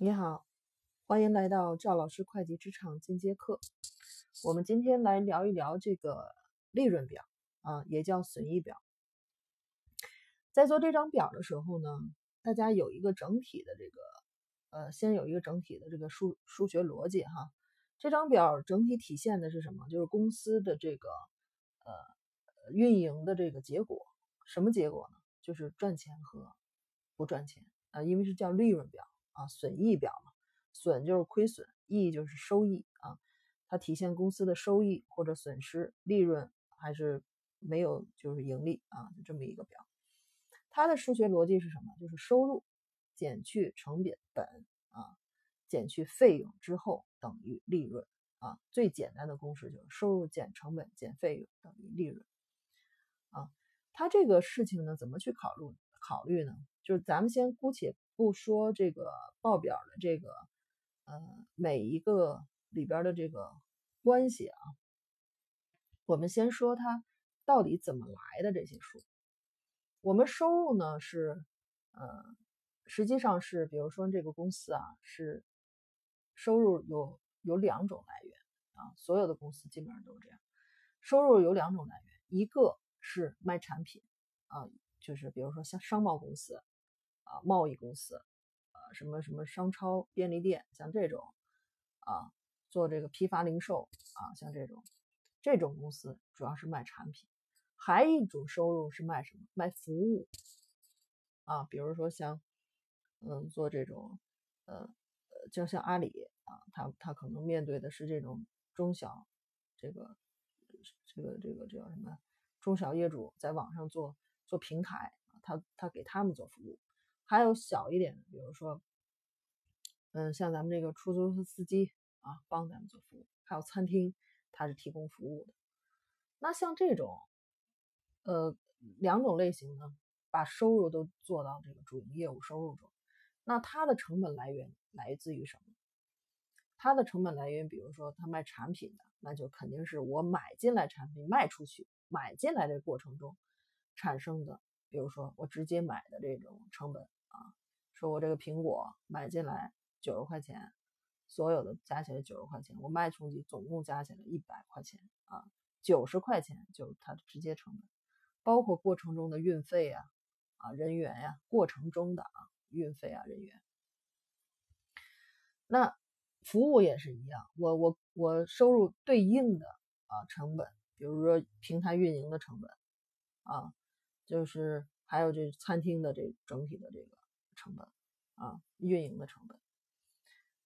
你好，欢迎来到赵老师会计职场进阶课。我们今天来聊一聊这个利润表啊，也叫损益表。在做这张表的时候呢，大家有一个整体的这个呃，先有一个整体的这个数数学逻辑哈。这张表整体体现的是什么？就是公司的这个呃运营的这个结果。什么结果呢？就是赚钱和不赚钱啊，因为是叫利润表。啊，损益表嘛，损就是亏损，益就是收益啊，它体现公司的收益或者损失、利润还是没有，就是盈利啊，就这么一个表。它的数学逻辑是什么？就是收入减去成本本啊，减去费用之后等于利润啊。最简单的公式就是收入减成本减费用等于利润啊。它这个事情呢，怎么去考虑考虑呢？就是咱们先姑且。不说这个报表的这个，呃，每一个里边的这个关系啊，我们先说它到底怎么来的这些数。我们收入呢是，呃，实际上是，比如说这个公司啊是收入有有两种来源啊，所有的公司基本上都是这样，收入有两种来源，一个是卖产品啊，就是比如说像商贸公司。啊，贸易公司，啊，什么什么商超、便利店，像这种，啊，做这个批发零售，啊，像这种，这种公司主要是卖产品。还一种收入是卖什么？卖服务，啊，比如说像，嗯，做这种，呃，呃，就像阿里，啊，他他可能面对的是这种中小，这个，这个这个叫什么？中小业主在网上做做平台，他他给他们做服务。还有小一点的，比如说，嗯，像咱们这个出租车司机啊，帮咱们做服务；还有餐厅，它是提供服务的。那像这种，呃，两种类型呢，把收入都做到这个主营业务收入中。那它的成本来源来自于什么？它的成本来源，比如说他卖产品的，那就肯定是我买进来产品卖出去，买进来这过程中产生的，比如说我直接买的这种成本。说我这个苹果买进来九十块钱，所有的加起来九十块钱，我卖出去总共加起来一百块钱啊，九十块钱就是它的直接成本，包括过程中的运费啊、啊人员呀，过程中的啊运费啊人员。那服务也是一样，我我我收入对应的啊成本，比如说平台运营的成本啊，就是还有这餐厅的这整体的这个。成本啊，运营的成本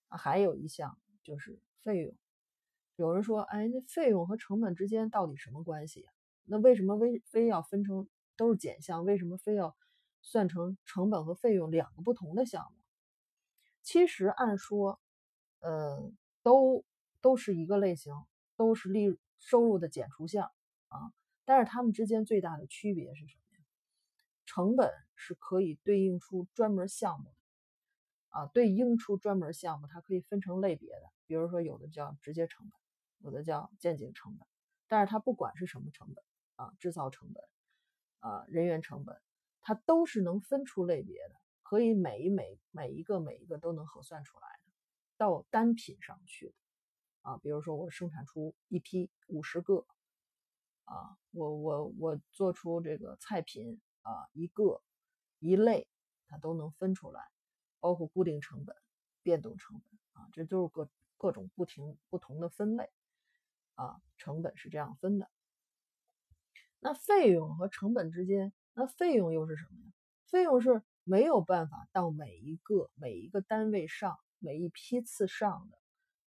啊，还有一项就是费用。有人说，哎，那费用和成本之间到底什么关系呀？那为什么非非要分成都是减项？为什么非要算成成本和费用两个不同的项目？其实按说，呃，都都是一个类型，都是利收入的减除项啊，但是它们之间最大的区别是什么呀？成本是可以对应出专门项目的啊，对应出专门项目，它可以分成类别的。比如说，有的叫直接成本，有的叫间接成本。但是它不管是什么成本啊，制造成本啊，人员成本，它都是能分出类别的，可以每一每每一个每一个都能核算出来的，到单品上去的啊。比如说，我生产出一批五十个啊，我我我做出这个菜品。啊，一个一类，它都能分出来，包括固定成本、变动成本啊，这都是各各种不停不同的分类啊，成本是这样分的。那费用和成本之间，那费用又是什么呀？费用是没有办法到每一个每一个单位上每一批次上的，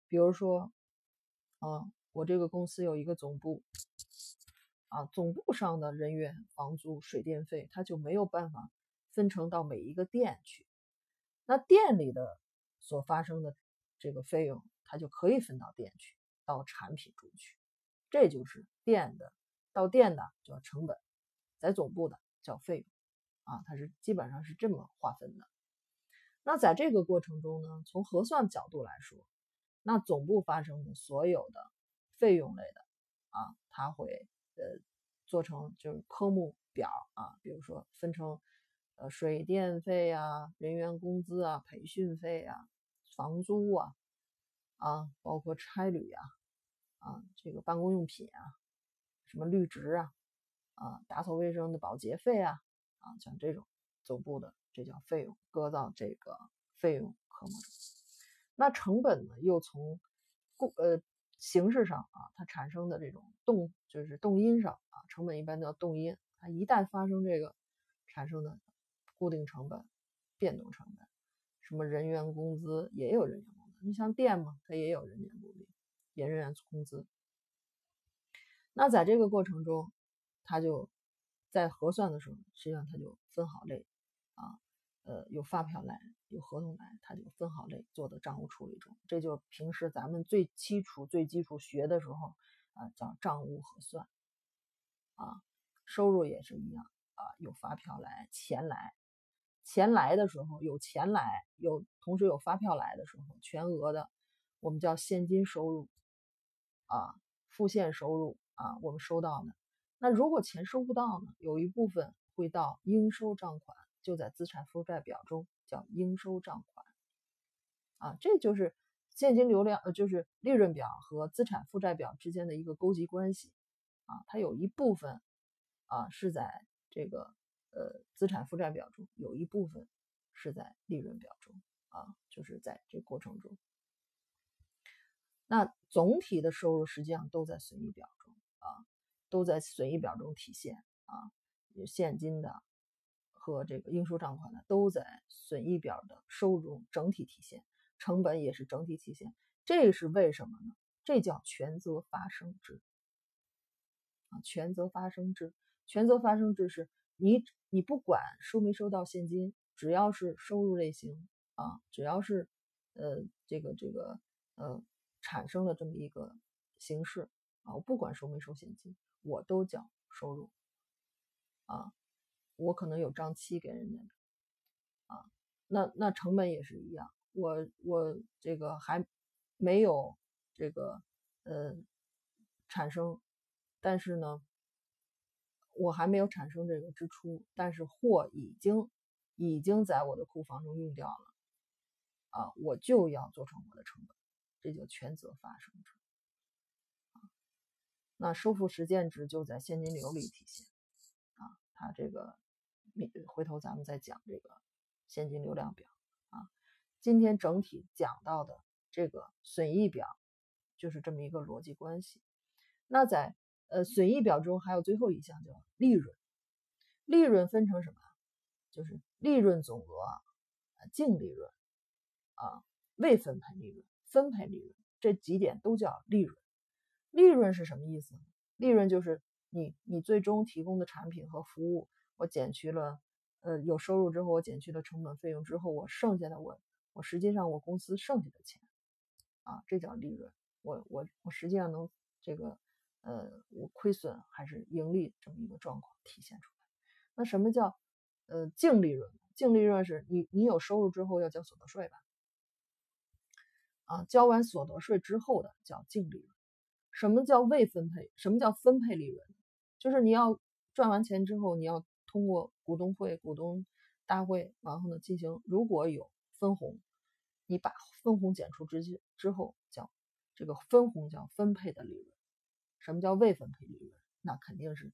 比如说，啊，我这个公司有一个总部。啊，总部上的人员、房租、水电费，它就没有办法分成到每一个店去。那店里的所发生的这个费用，它就可以分到店去，到产品中去。这就是店的，到店的叫成本，在总部的叫费用。啊，它是基本上是这么划分的。那在这个过程中呢，从核算角度来说，那总部发生的所有的费用类的啊，它会。呃，做成就是科目表啊，比如说分成呃水电费啊、人员工资啊、培训费啊房租啊，啊，包括差旅啊，啊，这个办公用品啊，什么绿植啊，啊，打扫卫生的保洁费啊，啊，像这种总部的，这叫费用，搁到这个费用科目中。那成本呢，又从固呃形式上啊，它产生的这种动就是动因上啊，成本一般叫动因，它一旦发生这个产生的固定成本、变动成本，什么人员工资也有人员工资，你像店嘛，它也有人员工资，也人员工资。那在这个过程中，它就在核算的时候，实际上它就分好类啊。呃，有发票来，有合同来，它就分好类做的账务处理中。这就平时咱们最基础、最基础学的时候啊，叫账务核算。啊，收入也是一样啊，有发票来，钱来，钱来的时候有钱来，有同时有发票来的时候，全额的我们叫现金收入啊，付现收入啊，我们收到的。那如果钱收不到呢，有一部分会到应收账款。就在资产负债表中叫应收账款，啊，这就是现金流量，呃，就是利润表和资产负债表之间的一个勾稽关系，啊，它有一部分啊是在这个呃资产负债表中，有一部分是在利润表中，啊，就是在这过程中，那总体的收入实际上都在损益表中，啊，都在损益表中体现，啊，有现金的。和这个应收账款的，都在损益表的收入中整体体现，成本也是整体体现。这是为什么呢？这叫权责发生制啊，权责发生制，权责发生制是你你不管收没收到现金，只要是收入类型啊，只要是呃这个这个呃产生了这么一个形式啊，我不管收没收现金，我都叫收入啊。我可能有账期给人家的，啊，那那成本也是一样，我我这个还没有这个呃产生，但是呢，我还没有产生这个支出，但是货已经已经在我的库房中用掉了，啊，我就要做成我的成本，这叫全责发生制，啊，那收付实践值就在现金流里体现，啊，它这个。回头咱们再讲这个现金流量表啊。今天整体讲到的这个损益表就是这么一个逻辑关系。那在呃损益表中还有最后一项叫利润，利润分成什么？就是利润总额、净利润啊、未分配利润、分配利润这几点都叫利润。利润是什么意思？利润就是你你最终提供的产品和服务。我减去了，呃，有收入之后，我减去了成本费用之后，我剩下的我，我实际上我公司剩下的钱，啊，这叫利润。我我我实际上能这个，呃，我亏损还是盈利这么一个状况体现出来。那什么叫呃净利润？净利润是你你有收入之后要交所得税吧？啊，交完所得税之后的叫净利润。什么叫未分配？什么叫分配利润？就是你要赚完钱之后你要。通过股东会、股东大会，然后呢进行，如果有分红，你把分红减除之之后，叫这个分红叫分配的利润。什么叫未分配利润？那肯定是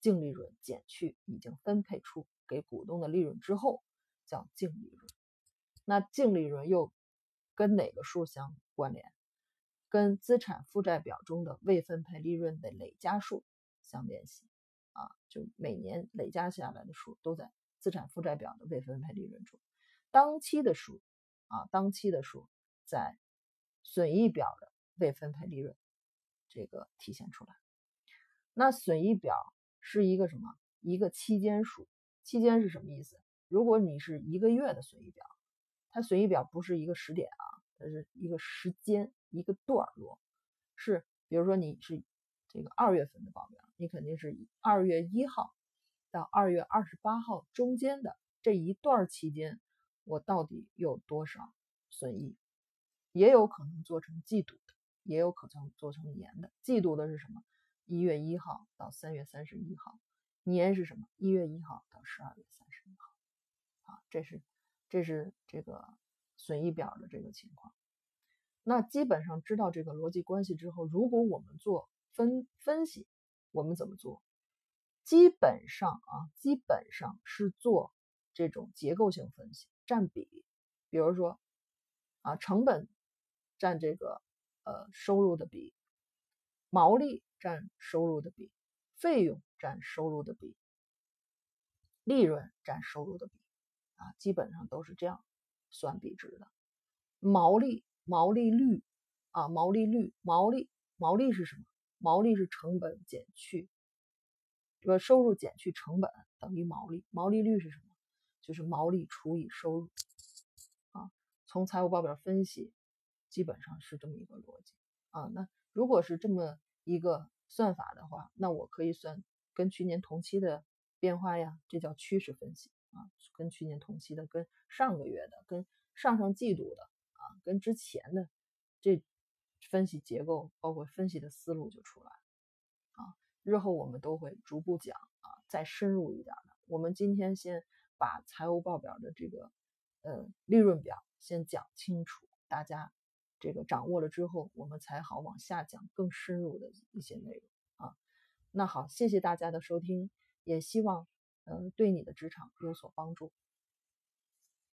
净利润减去已经分配出给股东的利润之后，叫净利润。那净利润又跟哪个数相关联？跟资产负债表中的未分配利润的累加数相联系。啊，就每年累加下来的数都在资产负债表的未分配利润中，当期的数啊，当期的数在损益表的未分配利润这个体现出来。那损益表是一个什么？一个期间数。期间是什么意思？如果你是一个月的损益表，它损益表不是一个时点啊，它是一个时间一个段落，是比如说你是。这个二月份的报表，你肯定是二月一号到二月二十八号中间的这一段期间，我到底有多少损益？也有可能做成季度的，也有可能做成年的。季度的是什么？一月一号到三月三十一号。年是什么？一月一号到十二月三十一号。啊，这是这是这个损益表的这个情况。那基本上知道这个逻辑关系之后，如果我们做分分析，我们怎么做？基本上啊，基本上是做这种结构性分析，占比。比如说啊，成本占这个呃收入的比，毛利占收入的比，费用占收入的比，利润占收入的比啊，基本上都是这样算比值的。毛利。毛利率啊，毛利率，毛利，毛利是什么？毛利是成本减去这个收入减去成本等于毛利。毛利率是什么？就是毛利除以收入啊。从财务报表分析，基本上是这么一个逻辑啊。那如果是这么一个算法的话，那我可以算跟去年同期的变化呀，这叫趋势分析啊。跟去年同期的，跟上个月的，跟上上季度的啊。跟之前的这分析结构，包括分析的思路就出来了啊。日后我们都会逐步讲啊，再深入一点的。我们今天先把财务报表的这个呃利润表先讲清楚，大家这个掌握了之后，我们才好往下讲更深入的一些内容啊。那好，谢谢大家的收听，也希望嗯对你的职场有所帮助。